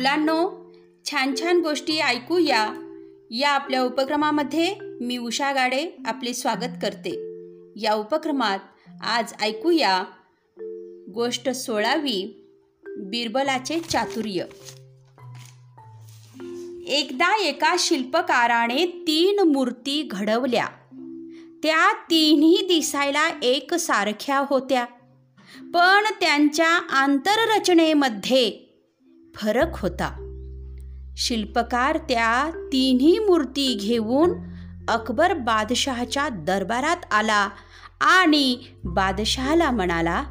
मुलांनो छान छान गोष्टी ऐकूया. या आपल्या उपक्रमामध्ये मी उषा गाडे आपले स्वागत करते. या उपक्रमात आज ऐकूया गोष्ट सोळावी बिरबलाचे चातुर्य. एकदा एका शिल्पकाराने तीन मूर्ती घडवल्या. त्या तिन्ही दिसायला एकसारख्या होत्या. पण त्यांच्या आंतररचनेमध्ये फरक होता. शिल्पकार त्या तिन्ही मूर्ती घेऊन अकबर बादशहाच्या दरबारात आला आणि बादशहाला म्हणाला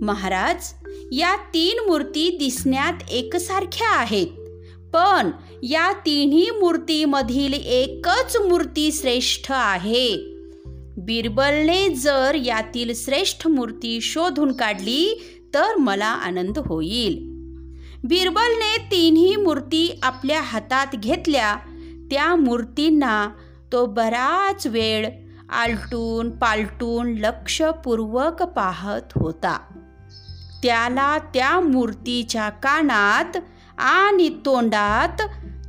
महाराज या तीन मूर्ती दिसण्यात एकसारख्या आहेत पण या तिन्ही मूर्तीमधील एकच मूर्ती श्रेष्ठ आहे. बिरबलने जर यातील श्रेष्ठ मूर्ती शोधून काढली तर मला आनंद होईल. बिरबलने तिन्ही मूर्ती आपल्या हातात घेतल्या. त्या मूर्तींना तो बराच वेळ आलटून पालटून लक्षपूर्वक पाहत होता. त्याला त्या मूर्तीच्या कानात आणि तोंडात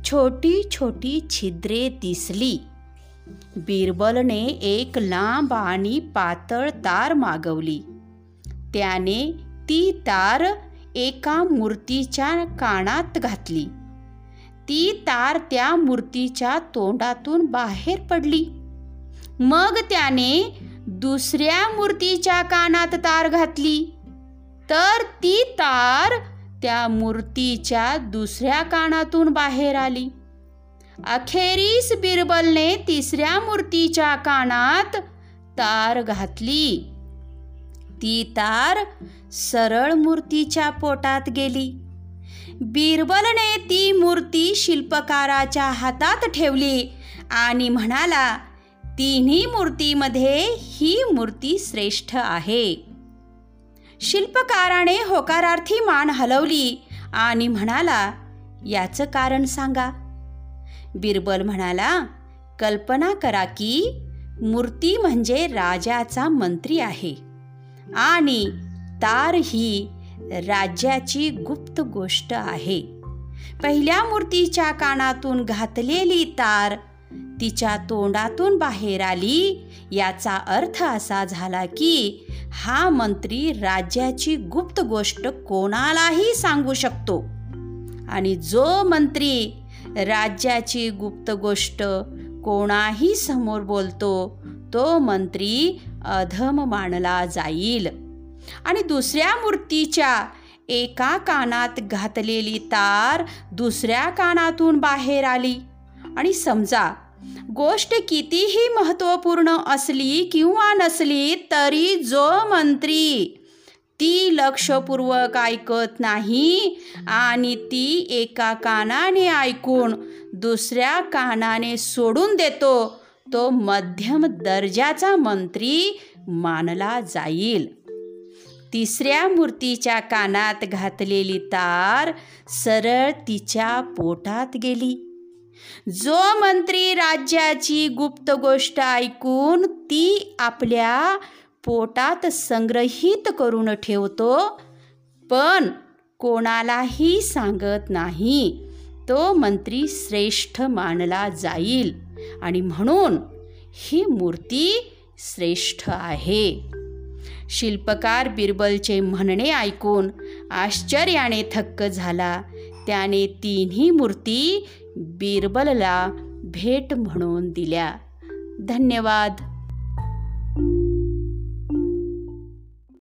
छोटी छोटी छिद्रे दिसली. बिरबलने एक लांब आणि पातळ तार मागवली. त्याने ती तार एका मूर्तीच्या कानात घातली. ती तार त्या मूर्तीच्या तोंडातून बाहेर पडली. मग त्याने दुसऱ्या मूर्तीच्या कानात तार घातली. तर ती तार त्या मूर्तीच्या दुसऱ्या कानातून बाहेर आली. अखेरीस बिरबलने तिसऱ्या मूर्तीच्या कानात तार घातली. ती तार सरळ मूर्तीच्या पोटात गेली. बिरबलने ती मूर्ती शिल्पकाराच्या हातात ठेवली आणि म्हणाला तिन्ही मूर्तीमध्ये ही मूर्ती श्रेष्ठ आहे. शिल्पकाराने होकारार्थी मान हलवली आणि म्हणाला याचं कारण सांगा. बिरबल म्हणाला कल्पना करा की मूर्ती म्हणजे राजाचा मंत्री आहे. आणि तार ही राज्याची गुप्त गोष्ट आहे. पहिल्या मूर्तीच्या कानातून घातलेली तार तिच्या तोंडातून बाहेर आली. याचा अर्थ असा झाला की हा मंत्री राज्याची गुप्त गोष्ट कोणालाही सांगू शकतो. आणि जो मंत्री राज्याची गुप्त गोष्ट कोणाही समोर बोलतो तो मंत्री अधम मानला जाईल. आणि दुसऱ्या मूर्तीच्या एका कानात घातलेली तार दुसऱ्या कानातून बाहेर आली. आणि समजा गोष्ट कितीही महत्त्वपूर्ण असली किंवा नसली तरी जो मंत्री ती लक्षपूर्वक ऐकत नाही आणि ती एका कानाने ऐकून दुसऱ्या कानाने सोडून देतो तो मध्यम दर्जाचा मंत्री मानला जाईल. तिसऱ्या मूर्तीच्या कानात घातलेली तार सरळ तिच्या पोटात गेली. जो मंत्री राज्याची गुप्त गोष्ट ऐकून ती आपल्या पोटात संग्रहित करून ठेवतो पण कोणालाही सांगत नाही. तो मंत्री श्रेष्ठ मानला जाईल. आणि म्हणून ही मूर्ती श्रेष्ठ आहे. शिल्पकार बिरबलचे म्हणणे ऐकून आश्चर्याने थक्क झाला. त्याने तिन्ही मूर्ती बिरबलला भेट म्हणून दिल्या. धन्यवाद.